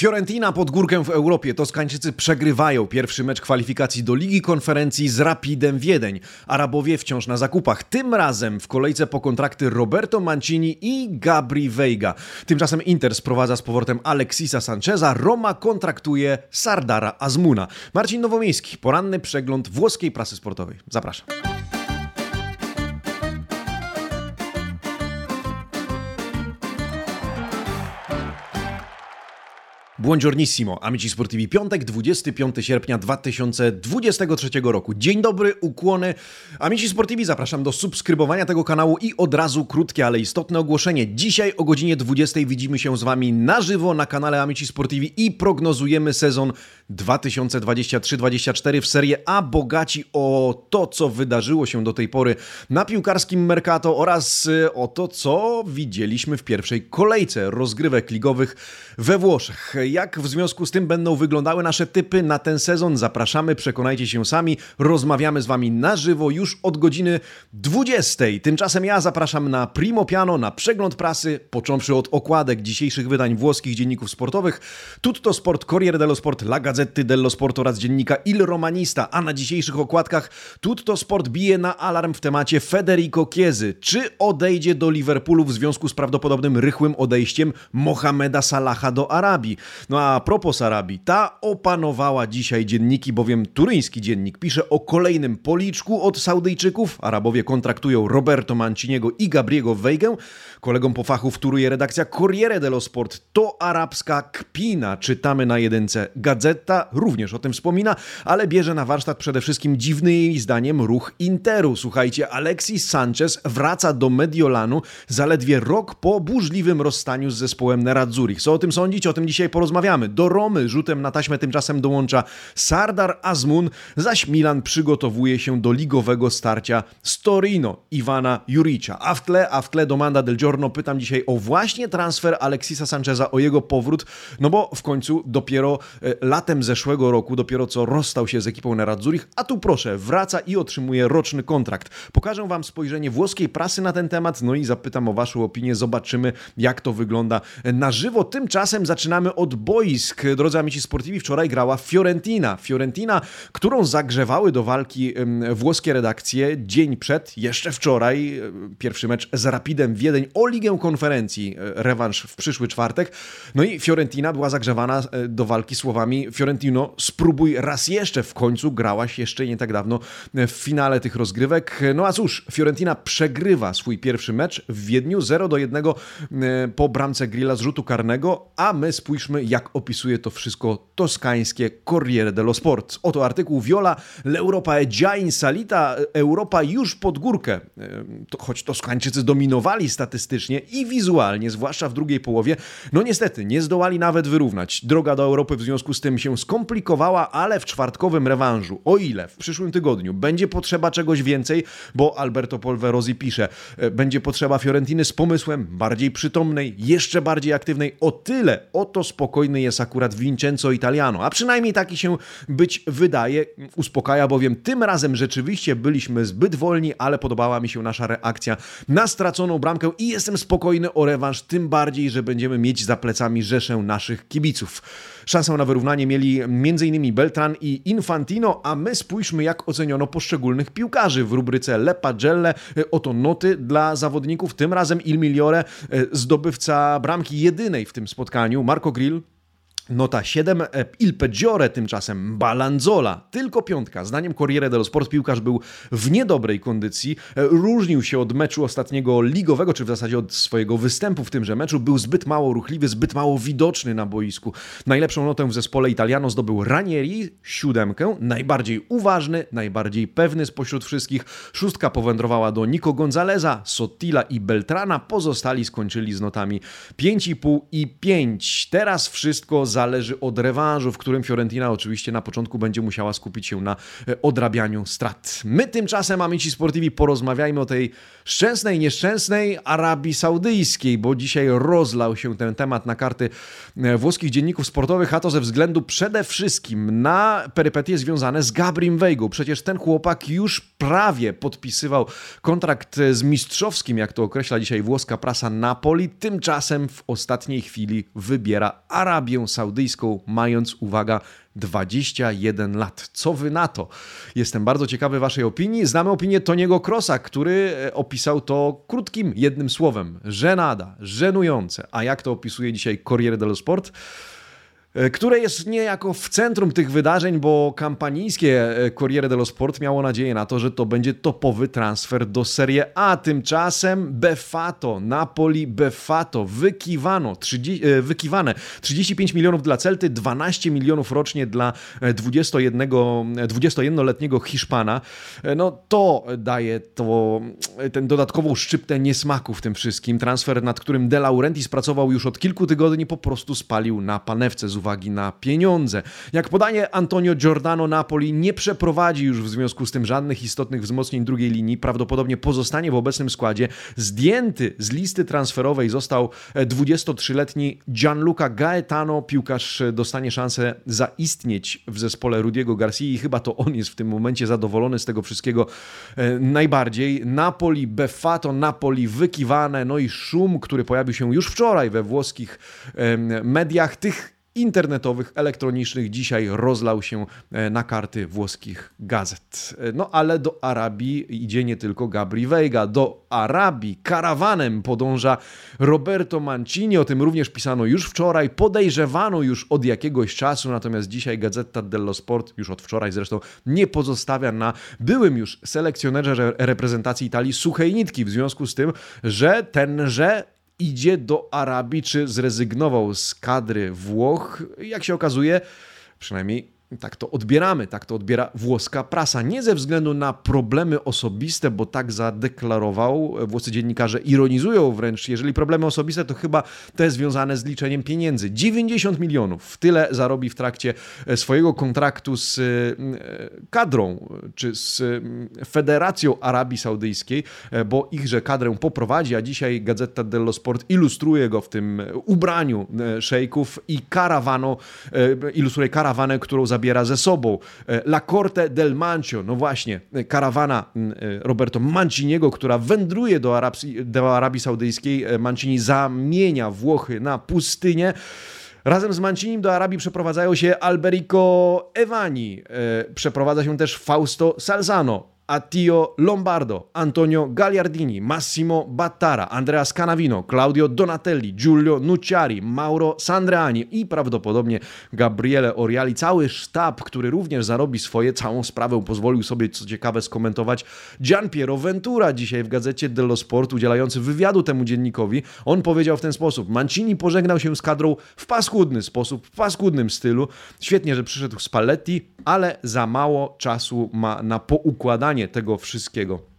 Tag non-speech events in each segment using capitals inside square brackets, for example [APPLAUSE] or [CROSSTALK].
Fiorentina pod górkę w Europie. Toskańczycy przegrywają pierwszy mecz kwalifikacji do Ligi Konferencji z Rapidem Wiedeń. Arabowie wciąż na zakupach. Tym razem w kolejce po kontrakty Roberto Mancini i Gabri Veiga. Tymczasem Inter sprowadza z powrotem Alexisa Sancheza. Roma kontraktuje Sardara Azmuna. Marcin Nowomiejski. Poranny przegląd włoskiej prasy sportowej. Zapraszam. Buongiornissimo, amici sportivi. Piątek, 25 sierpnia 2023 roku. Dzień dobry, ukłony. Amici sportivi, zapraszam do subskrybowania tego kanału i od razu krótkie, ale istotne ogłoszenie. Dzisiaj o godzinie 20 widzimy się z Wami na żywo na kanale Amici Sportivi i prognozujemy sezon 2023-2024 w Serie A. Bogaci o to, co wydarzyło się do tej pory na piłkarskim Mercato oraz y, o to, co widzieliśmy w pierwszej kolejce rozgrywek ligowych we Włoszech. Jak w związku z tym będą wyglądały nasze typy na ten sezon? Zapraszamy, przekonajcie się sami. Rozmawiamy z Wami na żywo już od godziny 20. Tymczasem ja zapraszam na Primo Piano, na przegląd prasy, począwszy od okładek dzisiejszych wydań włoskich dzienników sportowych. Tutto Sport, Corriere dello Sport, La Gazzetta dello Sport oraz dziennika Il Romanista, a na dzisiejszych okładkach Tutto Sport bije na alarm w temacie Federico Chiesy. Czy odejdzie do Liverpoolu w związku z prawdopodobnym rychłym odejściem Mohameda Salaha do Arabii? No a propos Arabii, ta opanowała dzisiaj dzienniki, bowiem turyński dziennik pisze o kolejnym policzku od Saudyjczyków. Arabowie kontraktują Roberto Manciniego i Gabriego Weigę. Kolegom po fachu wtóruje redakcja Corriere dello Sport. To arabska kpina, czytamy na jedynce. Gazeta również o tym wspomina, ale bierze na warsztat przede wszystkim dziwny jej zdaniem ruch Interu. Słuchajcie, Alexis Sanchez wraca do Mediolanu zaledwie rok po burzliwym rozstaniu z zespołem Nerazzurich. Co o tym sądzić? O tym dzisiaj porozmawiamy. Do Romy rzutem na taśmę tymczasem dołącza Sardar Azmun, zaś Milan przygotowuje się do ligowego starcia z Torino Iwana Juricza. A w tle, a w tle Domanda del Giorno pytam dzisiaj o właśnie transfer Alexisa Sancheza, o jego powrót, no bo w końcu dopiero e, latem zeszłego roku, dopiero co rozstał się z ekipą Nerazzurich, a tu proszę, wraca i otrzymuje roczny kontrakt. Pokażę Wam spojrzenie włoskiej prasy na ten temat, no i zapytam o Waszą opinię, zobaczymy jak to wygląda na żywo. Tymczasem zaczynamy od boisk. Drodzy amici sportivi, wczoraj grała Fiorentina. Fiorentina, którą zagrzewały do walki włoskie redakcje dzień przed, jeszcze wczoraj, pierwszy mecz z Rapidem Wiedeń o Ligę Konferencji, e, rewanż w przyszły czwartek. No i Fiorentina była zagrzewana e, do walki słowami Fiorentino, spróbuj raz jeszcze, w końcu grałaś jeszcze nie tak dawno w finale tych rozgrywek. No a cóż, Fiorentina przegrywa swój pierwszy mecz w Wiedniu 0 do 1 e, po bramce Grilla z rzutu karnego, a my spójrzmy jak opisuje to wszystko toskańskie Corriere dello Sport. Oto artykuł Viola, l'Europa è già in salita, Europa już pod górkę. Choć Toskańczycy dominowali statystycznie i wizualnie, zwłaszcza w drugiej połowie, no niestety nie zdołali nawet wyrównać. Droga do Europy w związku z tym się skomplikowała, ale w czwartkowym rewanżu, o ile w przyszłym tygodniu będzie potrzeba czegoś więcej, bo Alberto Polverosi pisze, e, będzie potrzeba Fiorentiny z pomysłem bardziej przytomnej, jeszcze bardziej aktywnej, o tyle oto spokojny jest akurat Vincenzo Italiano, a przynajmniej taki się być wydaje, uspokaja bowiem tym razem rzeczywiście byliśmy zbyt wolni, ale podobała mi się nasza reakcja na straconą bramkę i jestem spokojny o rewanż, tym bardziej, że będziemy mieć za plecami rzeszę naszych kibiców. Szansę na wyrównanie mieli m.in. Beltran i Infantino, a my spójrzmy jak oceniono poszczególnych piłkarzy w rubryce Le Pagelle. Oto noty dla zawodników, tym razem Il Migliore, zdobywca bramki jedynej w tym spotkaniu, Marco Grill, Nota 7, e, Il Peggiore tymczasem, Balanzola, tylko piątka. Zdaniem Corriere dello Sport piłkarz był w niedobrej kondycji, e, różnił się od meczu ostatniego ligowego, czy w zasadzie od swojego występu w tymże meczu, był zbyt mało ruchliwy, zbyt mało widoczny na boisku. Najlepszą notę w zespole Italiano zdobył Ranieri, siódemkę, najbardziej uważny, najbardziej pewny spośród wszystkich. Szóstka powędrowała do Nico Gonzaleza, Sottila i Beltrana, pozostali skończyli z notami 5,5 i 5. Teraz wszystko za zależy od rewanżu, w którym Fiorentina oczywiście na początku będzie musiała skupić się na e, odrabianiu strat. My tymczasem, amici sportivi, porozmawiajmy o tej szczęsnej, nieszczęsnej Arabii Saudyjskiej, bo dzisiaj rozlał się ten temat na karty e, włoskich dzienników sportowych, a to ze względu przede wszystkim na perypetie związane z Gabrim Weigą. Przecież ten chłopak już prawie podpisywał kontrakt z mistrzowskim, jak to określa dzisiaj włoska prasa Napoli, tymczasem w ostatniej chwili wybiera Arabię Saudyjską Saudyjską, mając, uwaga, 21 lat. Co wy na to? Jestem bardzo ciekawy waszej opinii. Znamy opinię Toniego Krosa, który e, opisał to krótkim jednym słowem. Żenada, żenujące. A jak to opisuje dzisiaj Corriere dello Sport? E, które jest niejako w centrum tych wydarzeń, bo kampanijskie e, Corriere dello Sport miało nadzieję na to, że to będzie topowy transfer do Serie A. Tymczasem Befato, Napoli Befato, wykiwano, 30, e, wykiwane 35 milionów dla Celty, 12 milionów rocznie dla 21, 21-letniego Hiszpana. No to daje to, ten dodatkową szczyptę niesmaku w tym wszystkim. Transfer, nad którym De Laurentiis pracował już od kilku tygodni, po prostu spalił na panewce uwagi na pieniądze. Jak podaje Antonio Giordano, Napoli nie przeprowadzi już w związku z tym żadnych istotnych wzmocnień drugiej linii, prawdopodobnie pozostanie w obecnym składzie. Zdjęty z listy transferowej został 23-letni Gianluca Gaetano. Piłkarz dostanie szansę zaistnieć w zespole Rudiego Garcia i chyba to on jest w tym momencie zadowolony z tego wszystkiego e, najbardziej. Napoli Befato, Napoli wykiwane, no i szum, który pojawił się już wczoraj we włoskich mediach. Tych internetowych, elektronicznych. Dzisiaj rozlał się e, na karty włoskich gazet. E, no ale do Arabii idzie nie tylko Gabri Veiga, do Arabii karawanem podąża Roberto Mancini, o tym również pisano już wczoraj, podejrzewano już od jakiegoś czasu, natomiast dzisiaj Gazeta dello Sport, już od wczoraj zresztą, nie pozostawia na byłym już selekcjonerze reprezentacji Italii suchej nitki, w związku z tym, że tenże idzie do Arabii, czy zrezygnował z kadry Włoch. Jak się okazuje, przynajmniej tak to odbieramy, tak to odbiera włoska prasa. Nie ze względu na problemy osobiste, bo tak zadeklarował. Włoscy dziennikarze ironizują wręcz, jeżeli problemy osobiste, to chyba te związane z liczeniem pieniędzy. 90 milionów tyle zarobi w trakcie e, swojego kontraktu z e, kadrą, czy z Federacją Arabii Saudyjskiej, e, bo ichże kadrę poprowadzi, a dzisiaj Gazeta dello Sport ilustruje go w tym ubraniu szejków i karawano, ilustruje karawanę, którą zabiera zabiera ze sobą. E, La Corte del Mancio, no właśnie, e, karawana e, Roberto Manciniego, która wędruje do Arabii, do Arabii Saudyjskiej. Mancini zamienia Włochy na pustynię. Razem z Mancinim do Arabii przeprowadzają się Alberico Evani, przeprowadza się też Fausto Salzano, Attio Lombardo, Antonio Gagliardini, Massimo Battara, Andrea Scanavino, Claudio Donatelli, Giulio Nucciari, Mauro Sandreani i prawdopodobnie Gabriele Oriali. Cały sztab, który również zarobi swoje, całą sprawę pozwolił sobie, co ciekawe, skomentować Gian Piero Ventura dzisiaj w gazecie dello Sport, udzielający wywiadu temu dziennikowi. On powiedział w ten sposób, Mancini pożegnał się z kadrą w paskudny sposób, w paskudnym stylu. Świetnie, że przyszedł Spalletti, ale za mało czasu ma na poukładanie tego wszystkiego.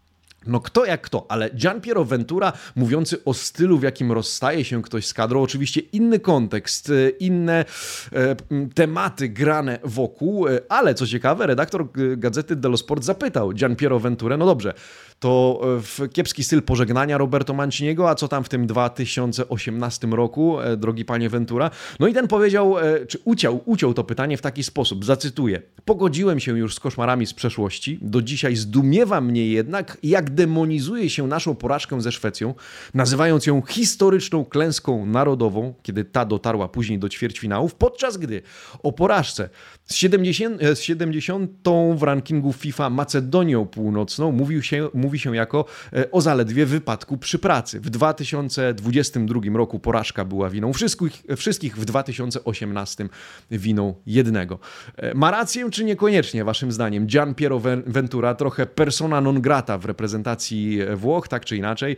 No kto jak kto, ale Gian Piero Ventura mówiący o stylu, w jakim rozstaje się ktoś z kadrą, oczywiście inny kontekst, e, inne e, tematy grane wokół, e, ale co ciekawe, redaktor Gazety dello Sport zapytał Gian Piero Venturę, no dobrze, to e, w kiepski styl pożegnania Roberto Manciniego, a co tam w tym 2018 roku, e, drogi panie Ventura? No i ten powiedział, e, czy uciął, uciął to pytanie w taki sposób, zacytuję. Pogodziłem się już z koszmarami z przeszłości, do dzisiaj zdumiewa mnie jednak, jak demonizuje się naszą porażkę ze Szwecją, nazywając ją historyczną klęską narodową, kiedy ta dotarła później do ćwierćfinałów, podczas gdy o porażce z 70, z 70 w rankingu FIFA Macedonią Północną mówił się, mówi się jako e, o zaledwie wypadku przy pracy. W 2022 roku porażka była winą wszystkich, wszystkich w 2018 winą jednego. E, ma rację czy niekoniecznie waszym zdaniem? Gian Piero Ventura trochę persona non grata w reprezentacji Włoch, tak czy inaczej.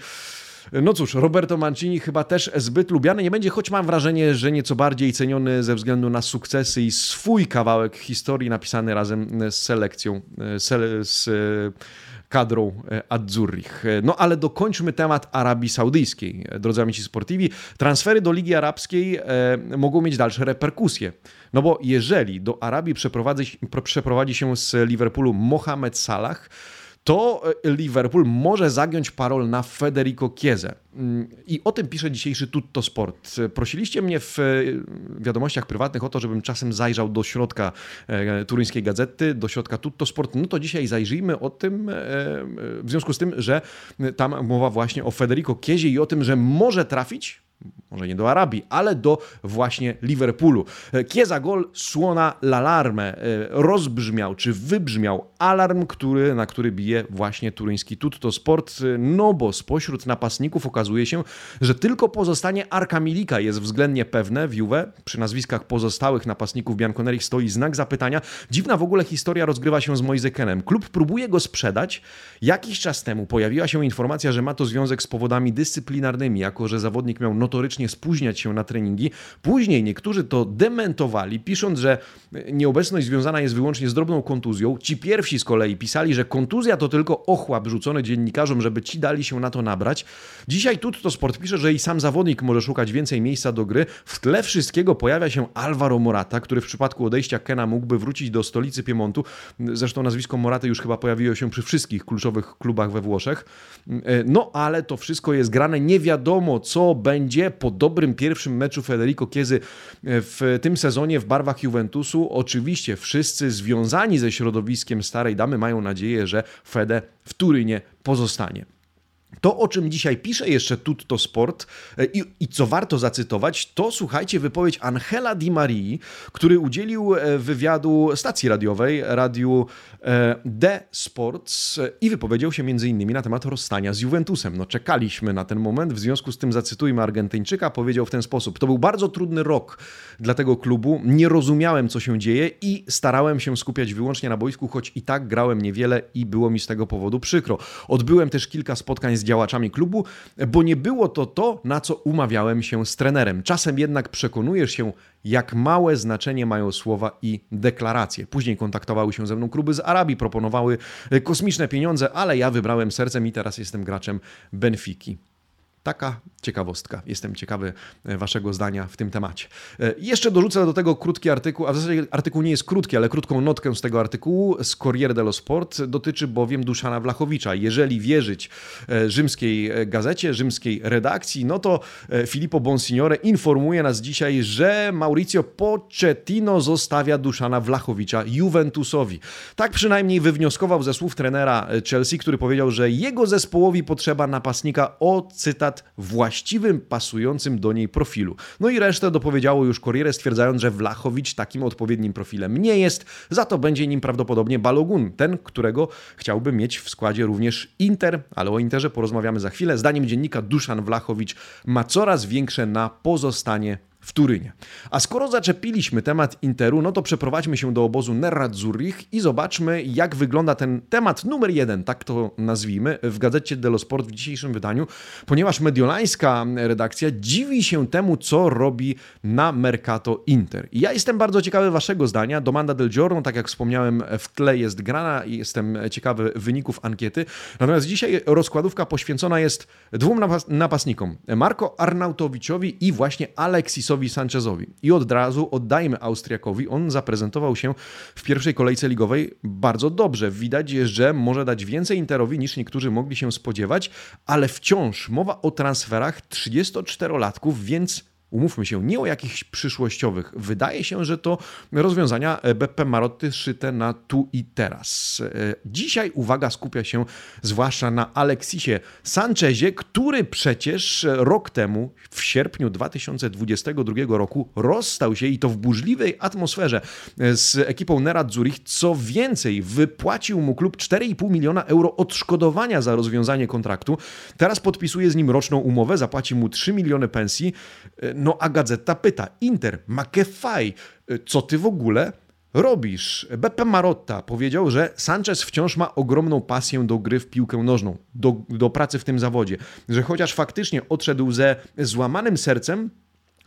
No cóż, Roberto Mancini chyba też zbyt lubiany nie będzie, choć mam wrażenie, że nieco bardziej ceniony ze względu na sukcesy i swój kawałek historii napisany razem z selekcją, z kadrą Azzurrich. No ale dokończmy temat Arabii Saudyjskiej. Drodzy amici sportivi, transfery do Ligi Arabskiej e, mogą mieć dalsze reperkusje. No bo jeżeli do Arabii przeprowadzi, przeprowadzi się z Liverpoolu Mohamed Salah, to e, Liverpool może zagiąć parol na Federico Chiesa. Mm, I o tym pisze dzisiejszy Tutto Sport. Prosiliście mnie w e, wiadomościach prywatnych o to, żebym czasem zajrzał do środka e, turyńskiej gazety, do środka Tutto Sport. No to dzisiaj zajrzyjmy o tym, w związku z tym, że tam mowa właśnie o Federico Chiesie i o tym, że może trafić może nie do Arabii, ale do właśnie Liverpoolu. Kieza gol słona l'alarmę. Rozbrzmiał, czy wybrzmiał alarm, który, na który bije właśnie turyński Tutto Sport, no bo spośród napastników okazuje się, że tylko pozostanie Arka Milika jest względnie pewne w Juve. Przy nazwiskach pozostałych napastników Bianconeri stoi znak zapytania. Dziwna w ogóle historia rozgrywa się z Moisekenem. Klub próbuje go sprzedać. Jakiś czas temu pojawiła się informacja, że ma to związek z powodami dyscyplinarnymi, jako że zawodnik miał notorycznie spóźniać się na treningi. Później niektórzy to dementowali, pisząc, że nieobecność związana jest wyłącznie z drobną kontuzją. Ci pierwsi z kolei pisali, że kontuzja to tylko ochłap rzucony dziennikarzom, żeby ci dali się na to nabrać. Dzisiaj Tutto Sport pisze, że i sam zawodnik może szukać więcej miejsca do gry. W tle wszystkiego pojawia się Alvaro Morata, który w przypadku odejścia Kena mógłby wrócić do stolicy Piemontu. Zresztą nazwisko Moraty już chyba pojawiło się przy wszystkich kluczowych klubach we Włoszech. No ale to wszystko jest grane. Nie wiadomo, co będzie po dobrym pierwszym meczu Federico Kiezy w tym sezonie w barwach Juventusu. Oczywiście wszyscy związani ze środowiskiem Starej Damy mają nadzieję, że Fede w Turynie pozostanie. To, o czym dzisiaj pisze jeszcze Tutto Sport e, i, i, co warto zacytować, to słuchajcie wypowiedź Angela Di Marii, który udzielił e, wywiadu stacji radiowej, radiu e, The Sports i wypowiedział się m.in. na temat rozstania z Juventusem. No czekaliśmy na ten moment, w związku z tym zacytujmy Argentyńczyka, powiedział w ten sposób. To był bardzo trudny rok dla tego klubu, nie rozumiałem co się dzieje i starałem się skupiać wyłącznie na boisku, choć i tak grałem niewiele i było mi z tego powodu przykro. Odbyłem też kilka spotkań z z działaczami klubu, bo nie było to to, na co umawiałem się z trenerem. Czasem jednak przekonujesz się, jak małe znaczenie mają słowa i deklaracje. Później kontaktowały się ze mną kluby z Arabii, proponowały kosmiczne pieniądze, ale ja wybrałem sercem i teraz jestem graczem Benfiki. Taka ciekawostka. Jestem ciekawy e, Waszego zdania w tym temacie. E, jeszcze dorzucę do tego krótki artykuł, a w zasadzie artykuł nie jest krótki, ale krótką notkę z tego artykułu z Corriere dello Sport dotyczy bowiem Duszana Wlachowicza. Jeżeli wierzyć e, rzymskiej gazecie, rzymskiej redakcji, no to Filippo Bonsignore informuje nas dzisiaj, że Mauricio Pochettino zostawia Duszana Wlachowicza Juventusowi. Tak przynajmniej wywnioskował ze słów trenera Chelsea, który powiedział, że jego zespołowi potrzeba napastnika o cytat właściwym, pasującym do niej profilu. No i resztę dopowiedziało już Corriere, stwierdzając, że Wlachowicz takim odpowiednim profilem nie jest, za to będzie nim prawdopodobnie Balogun, ten, którego chciałby mieć w składzie również Inter, ale o Interze porozmawiamy za chwilę. Zdaniem dziennika Duszan Wlachowicz ma coraz większe na pozostanie w Turynie. A skoro zaczepiliśmy temat Interu, no to przeprowadźmy się do obozu Nerazzurich i zobaczmy, jak wygląda ten temat numer jeden, tak to nazwijmy, w gazecie dello Sport w dzisiejszym wydaniu, ponieważ mediolańska redakcja dziwi się temu, co robi na Mercato Inter. I ja jestem bardzo ciekawy waszego zdania. Domanda del Giorno, tak jak wspomniałem, w tle jest grana i jestem ciekawy wyników ankiety. Natomiast dzisiaj rozkładówka poświęcona jest dwóm napastnikom. Marco Arnautowiczowi i właśnie Alexisowi Davisowi Sanchezowi. I od razu oddajmy Austriakowi. On zaprezentował się w pierwszej kolejce ligowej bardzo dobrze. Widać, że może dać więcej Interowi niż niektórzy mogli się spodziewać, ale wciąż mowa o transferach 34-latków, więc umówmy się, nie o jakichś przyszłościowych. Wydaje się, że to rozwiązania BP Maroty szyte na tu i teraz. E, dzisiaj uwaga skupia się zwłaszcza na Alexisie Sanchezie, który przecież rok temu, w sierpniu 2022 roku, rozstał się i to w burzliwej atmosferze z ekipą Nerad Zurich. Co więcej, wypłacił mu klub 4,5 miliona euro odszkodowania za rozwiązanie kontraktu. Teraz podpisuje z nim roczną umowę, zapłaci mu 3 miliony pensji. No a gazeta pyta, Inter, ma che fai? Co ty w ogóle robisz? Beppe Marotta powiedział, że Sanchez wciąż ma ogromną pasję do gry w piłkę nożną, do, do pracy w tym zawodzie, że chociaż faktycznie odszedł ze złamanym sercem,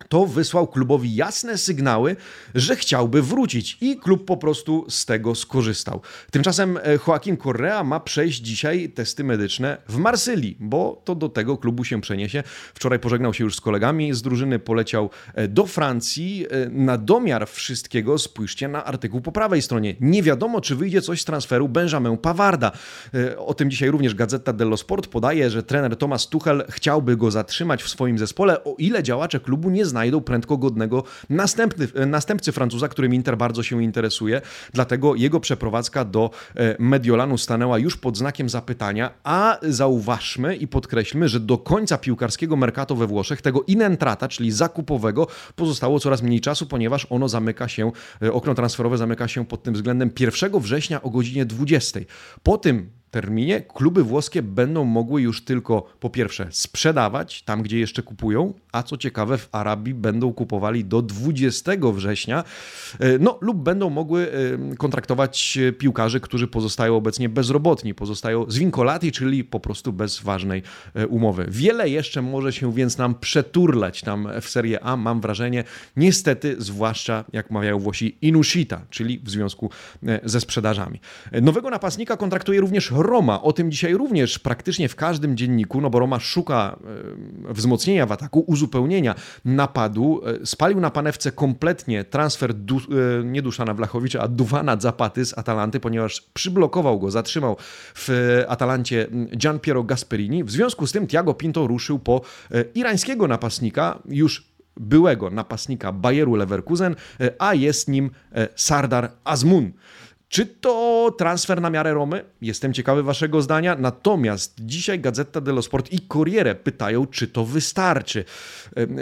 to wysłał klubowi jasne sygnały, że chciałby wrócić i klub po prostu z tego skorzystał. Tymczasem e, Joaquim Correa ma przejść dzisiaj testy medyczne w Marsylii, bo to do tego klubu się przeniesie. Wczoraj pożegnał się już z kolegami z drużyny, poleciał e, do Francji. E, na domiar wszystkiego spójrzcie na artykuł po prawej stronie. Nie wiadomo, czy wyjdzie coś z transferu Benjamin Pavarda. O tym dzisiaj również Gazeta dello Sport podaje, że trener Thomas Tuchel chciałby go zatrzymać w swoim zespole, o ile działacze klubu nie znajdą prędko godnego następny, następcy Francuza, którym Inter bardzo się interesuje. Dlatego jego przeprowadzka do Mediolanu stanęła już pod znakiem zapytania, a zauważmy i podkreślmy, że do końca piłkarskiego mercato we Włoszech, tego inentrata, czyli zakupowego, pozostało coraz mniej czasu, ponieważ ono zamyka się, okno transferowe zamyka się pod tym względem 1 września o godzinie 20. Po tym terminie kluby włoskie będą mogły już tylko po pierwsze sprzedawać tam, gdzie jeszcze kupują, a co ciekawe w Arabii będą kupowali do 20 września, e, no lub będą mogły e, kontraktować piłkarzy, którzy pozostają obecnie bezrobotni, pozostają zwinkolati, czyli po prostu bez ważnej e, umowy. Wiele jeszcze może się więc nam przeturlać tam w Serie A, mam wrażenie, niestety, zwłaszcza jak mawiają Włosi, inushita, czyli w związku ze sprzedażami. Nowego napastnika kontraktuje również Roma. O tym dzisiaj również praktycznie w każdym dzienniku, no bo Roma szuka e, wzmocnienia w ataku, uzupełnienia napadu. E, spalił na panewce kompletnie transfer du, e, nie Duszana Wlachowicza, a Duwana Zapaty z Atalanty, ponieważ przyblokował go, zatrzymał w Atalancie Gian Piero Gasperini. W związku z tym Tiago Pinto ruszył po irańskiego napastnika, już byłego napastnika Bayeru Leverkusen, a jest nim Sardar Azmun. Czy to transfer na miarę Romy? Jestem ciekawy Waszego zdania. Natomiast dzisiaj Gazeta dello Sport i Corriere pytają, czy to wystarczy.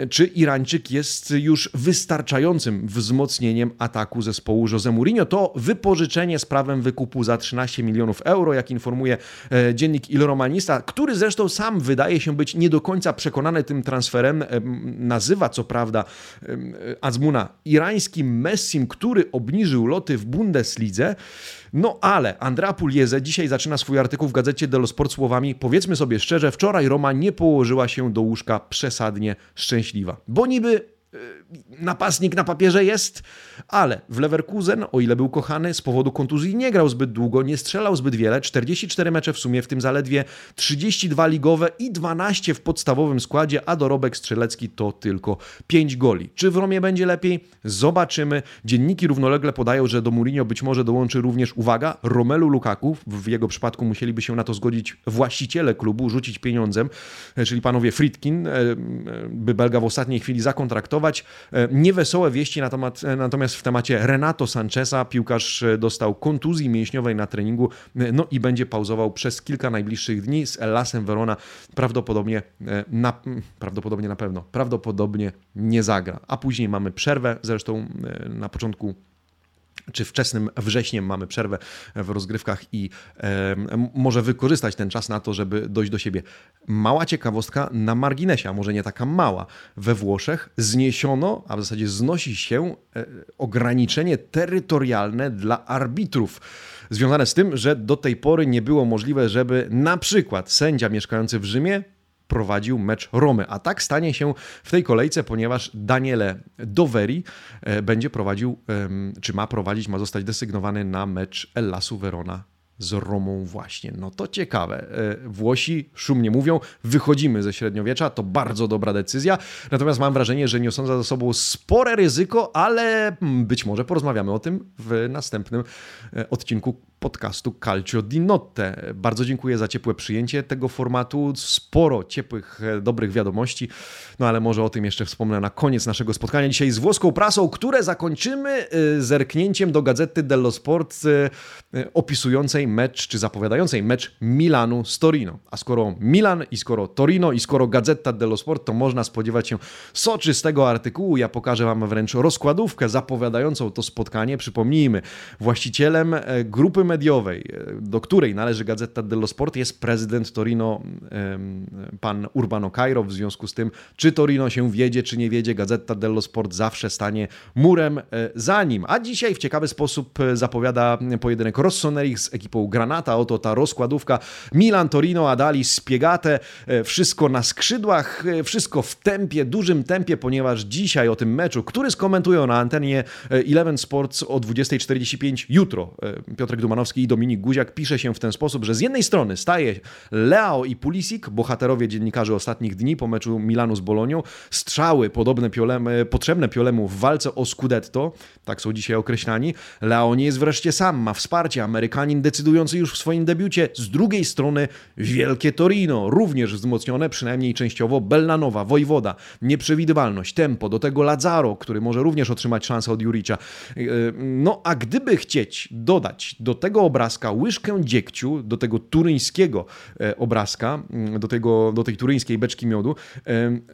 Czy Irańczyk jest już wystarczającym wzmocnieniem ataku zespołu Jose Mourinho? To wypożyczenie z prawem wykupu za 13 milionów euro, jak informuje e, dziennik Il Romanista, który zresztą sam wydaje się być nie do końca przekonany tym transferem. Nazywa co prawda Azmuna irańskim Messim, który obniżył loty w Bundeslidze. No ale Andrea Pugliese dzisiaj zaczyna swój artykuł w gazecie dello Sport słowami powiedzmy sobie szczerze, wczoraj Roma nie położyła się do łóżka przesadnie szczęśliwa. Bo niby napastnik na papierze jest, ale w Leverkusen, o ile był kochany, z powodu kontuzji nie grał zbyt długo, nie strzelał zbyt wiele, 44 mecze w sumie, w tym zaledwie 32 ligowe i 12 w podstawowym składzie, a dorobek strzelecki to tylko 5 goli. Czy w Romie będzie lepiej? Zobaczymy. Dzienniki równolegle podają, że do Mourinho być może dołączy również, uwaga, Romelu Lukaku. W jego przypadku musieliby się na to zgodzić właściciele klubu, rzucić pieniądzem, czyli panowie Fritkin, e, e, by Belga w ostatniej chwili zakontraktował E, niewesołe wieści e, natomiast w temacie Renato Sancheza. Piłkarz e, dostał kontuzji mięśniowej na treningu, no i będzie pauzował przez kilka najbliższych dni z Elasem Verona. Prawdopodobnie na, prawdopodobnie na pewno, prawdopodobnie nie zagra. A później mamy przerwę, zresztą na początku czy wczesnym wrześniem mamy przerwę w rozgrywkach i e, może wykorzystać ten czas na to, żeby dojść do siebie. Mała ciekawostka na marginesie, a może nie taka mała. We Włoszech zniesiono, a w zasadzie znosi się e, ograniczenie terytorialne dla arbitrów. Związane z tym, że do tej pory nie było możliwe, żeby na przykład sędzia mieszkający w Rzymie prowadził mecz Romy. A tak stanie się w tej kolejce, ponieważ Daniele Doveri e, będzie prowadził, czy ma prowadzić, ma zostać desygnowany na mecz Ellasu Verona z Romą właśnie. No to ciekawe. E, Włosi szumnie mówią, wychodzimy ze średniowiecza, to bardzo dobra decyzja. Natomiast mam wrażenie, że niosą za sobą spore ryzyko, ale mm, być może porozmawiamy o tym w następnym e, odcinku podcastu Calcio di Notte. Bardzo dziękuję za ciepłe przyjęcie tego formatu. Sporo ciepłych, e, dobrych wiadomości, no ale może o tym jeszcze wspomnę na koniec naszego spotkania dzisiaj z włoską prasą, które zakończymy e, zerknięciem do gazety dello Sport e, opisującej mecz, czy zapowiadającej mecz Milanu z Torino. A skoro Milan i skoro Torino i skoro Gazeta dello Sport, to można spodziewać się soczystego artykułu. Ja pokażę Wam wręcz rozkładówkę zapowiadającą to spotkanie. Przypomnijmy, właścicielem grupy mediowej, e, do której należy Gazeta dello Sport, jest prezydent Torino, pan Urbano Cairo. W związku z tym, czy Torino się wiedzie, czy nie wiedzie, Gazeta dello Sport zawsze stanie murem e, za nim. A dzisiaj w ciekawy sposób e, zapowiada pojedynek Rossoneri z ekipą Granata. Oto ta rozkładówka. Milan, Torino, Adali, Spiegate. Wszystko na skrzydłach, wszystko w tempie, dużym tempie, ponieważ dzisiaj o tym meczu, który skomentują na antenie Eleven Sports o 20.45 jutro Piotrek Dumanowski I Dominik Guziak pisze się w ten sposób, że z jednej strony staje Leao i Pulisic, bohaterowie dziennikarzy ostatnich dni po meczu Milanu z Bolonią, strzały podobne Piolemu, potrzebne Piolemu w walce o Scudetto, tak są dzisiaj określani. Leao nie jest wreszcie sam, ma wsparcie, Amerykanin decydujący już w swoim debiucie. Z drugiej strony wielkie Torino, również wzmocnione, przynajmniej częściowo, Bellanowa, Wojwoda, nieprzewidywalność, tempo, do tego Lazaro, który może również otrzymać szansę od Juricza. No a gdyby chcieć dodać do tego obrazka łyżkę dziegciu, do tego turyńskiego e, obrazka, mm, do, tego, do tej turyńskiej beczki miodu,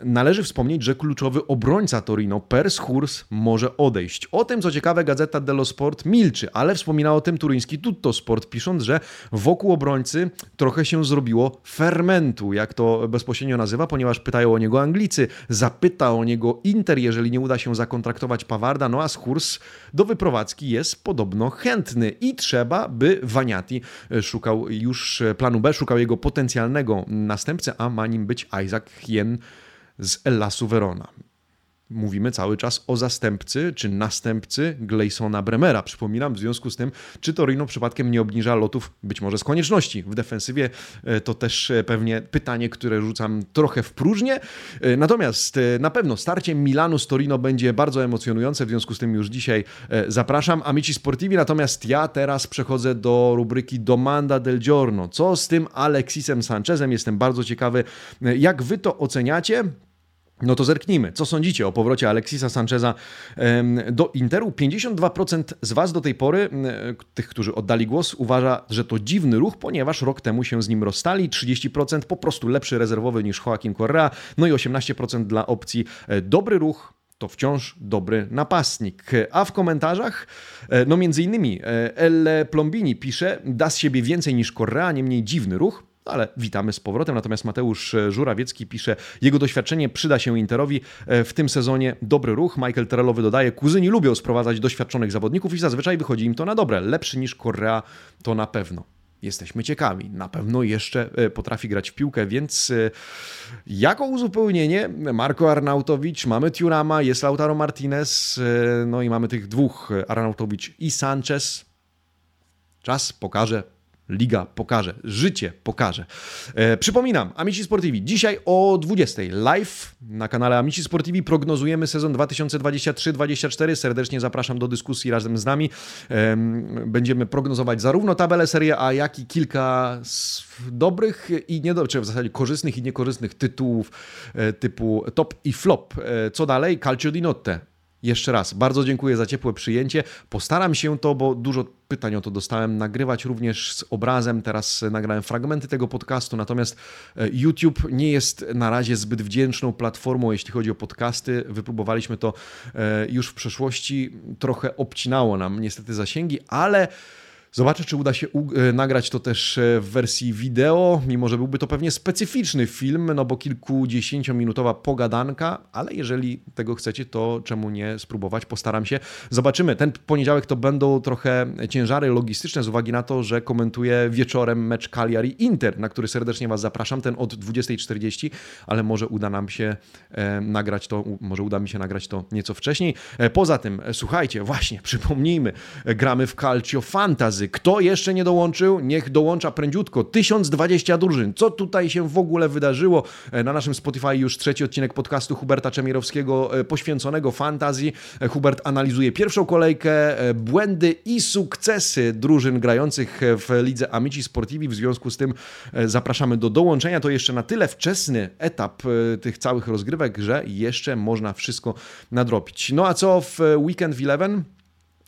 należy wspomnieć, że kluczowy obrońca Torino, Pers Hurs, może odejść. O tym, co ciekawe, Gazeta dello Sport milczy, ale wspomina o tym turyński Tutto Sport, pisząc, że wokół obrońcy trochę się zrobiło fermentu, jak to bezpośrednio nazywa, ponieważ pytają o niego Anglicy, zapyta o niego Inter, jeżeli nie uda się zakontraktować Pawarda, no a Skurs do wyprowadzki jest podobno chętny i trzeba, by Waniati szukał już planu B, szukał jego potencjalnego następcy, a ma nim być Isaac Hien z Ellasu Verona mówimy cały czas o zastępcy czy następcy Gleisona Bremera. Przypominam, w związku z tym, czy Torino przypadkiem nie obniża lotów, być może z konieczności. W defensywie e, to też e, pewnie pytanie, które rzucam trochę w próżnię. E, natomiast na pewno starcie Milanu z Torino będzie bardzo emocjonujące, w związku z tym już dzisiaj zapraszam. Amici Sportivi, natomiast ja teraz przechodzę do rubryki Domanda del Giorno. Co z tym Alexisem Sanchezem? Jestem bardzo ciekawy, jak wy to oceniacie. No to zerknijmy. Co sądzicie o powrocie Alexisa Sancheza do Interu? 52% z Was do tej pory, tych, którzy oddali głos, uważa, że to dziwny ruch, ponieważ rok temu się z nim rozstali. 30% po prostu lepszy rezerwowy niż Joaquin Correa. No i 18% dla opcji e, dobry ruch, to wciąż dobry napastnik. A w komentarzach, e, no między innymi e, El Plombini pisze, da z siebie więcej niż Correa, niemniej dziwny ruch. Ale witamy z powrotem. Natomiast Mateusz e, Żurawiecki pisze, jego doświadczenie przyda się Interowi e, w tym sezonie. Dobry ruch. Michael Terellowy dodaje, kuzyni lubią sprowadzać doświadczonych zawodników i zazwyczaj wychodzi im to na dobre. Lepszy niż Korea to na pewno. Jesteśmy ciekawi. Na pewno jeszcze e, potrafi grać w piłkę, więc jako uzupełnienie Marco Arnautowicz, mamy Tiurama, jest Lautaro Martinez, no i mamy tych dwóch, Arnautowicz i Sanchez. Czas pokaże, Liga pokaże, życie pokaże. E, przypominam, Amici Sportivi, dzisiaj o 20 live na kanale Amici Sportivi prognozujemy sezon 2023-2024. Serdecznie zapraszam do dyskusji razem z nami. E, będziemy prognozować zarówno tabelę Serie A, jak i kilka dobrych i niedobrych, czy w zasadzie korzystnych i niekorzystnych tytułów e, typu top i flop. E, co dalej? Calcio di notte jeszcze raz, bardzo dziękuję za ciepłe przyjęcie. Postaram się to, bo dużo pytań o to dostałem, nagrywać również z obrazem. Teraz nagrałem fragmenty tego podcastu, natomiast e, YouTube nie jest na razie zbyt wdzięczną platformą, jeśli chodzi o podcasty. Wypróbowaliśmy to e, już w przeszłości. Trochę obcinało nam niestety zasięgi, ale Zobaczę, czy uda się e, nagrać to też e, w wersji wideo, mimo że byłby to pewnie specyficzny film, no bo kilkudziesięciominutowa pogadanka, ale jeżeli tego chcecie, to czemu nie spróbować? Postaram się. Zobaczymy. Ten poniedziałek to będą trochę ciężary logistyczne z uwagi na to, że komentuję wieczorem mecz Cagliari Inter, na który serdecznie Was zapraszam, ten od 20.40, ale może uda nam się e, nagrać to, może uda mi się nagrać to nieco wcześniej. Poza tym, słuchajcie, właśnie, [LAUGHS] przypomnijmy, gramy w Calcio Fantasy, razy. Kto jeszcze nie dołączył, niech dołącza prędziutko. 1020 drużyn. Co tutaj się w ogóle wydarzyło? E, na naszym Spotify już trzeci odcinek podcastu Huberta Czemierowskiego e, poświęconego fantazji. E, Hubert analizuje pierwszą kolejkę, błędy i sukcesy drużyn grających w lidze Amici Sportivi. W związku z tym zapraszamy do dołączenia. To jeszcze na tyle wczesny etap tych całych rozgrywek, że jeszcze można wszystko nadrobić. No a co w Weekend w Eleven?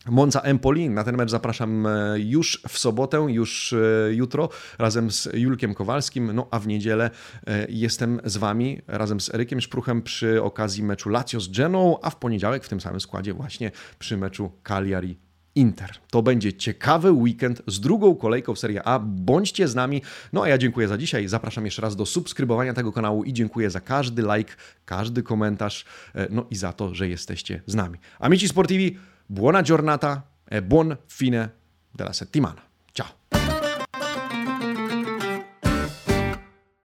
Monza Empoli. Na ten mecz zapraszam e, już w sobotę, już e, jutro, razem z Julkiem Kowalskim. No a w niedzielę e, jestem z Wami razem z Erykiem Szpruchem przy okazji meczu Lazio z Geną, a w poniedziałek w tym samym składzie właśnie przy meczu Cagliari Inter. To będzie ciekawy weekend z drugą kolejką w Serie A. Bądźcie z nami. No a ja dziękuję za dzisiaj. Zapraszam jeszcze raz do subskrybowania tego kanału i dziękuję za każdy like, każdy komentarz, no i za to, że jesteście z nami. Amici Sportivi buona giornata e buon fine della settimana. Ciao!